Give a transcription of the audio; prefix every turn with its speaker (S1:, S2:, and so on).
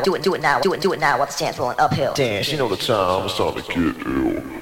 S1: now, do it do it, now, do it, do it now while the stand's rolling uphill.
S2: Damn, she know the time, it's time to get ill.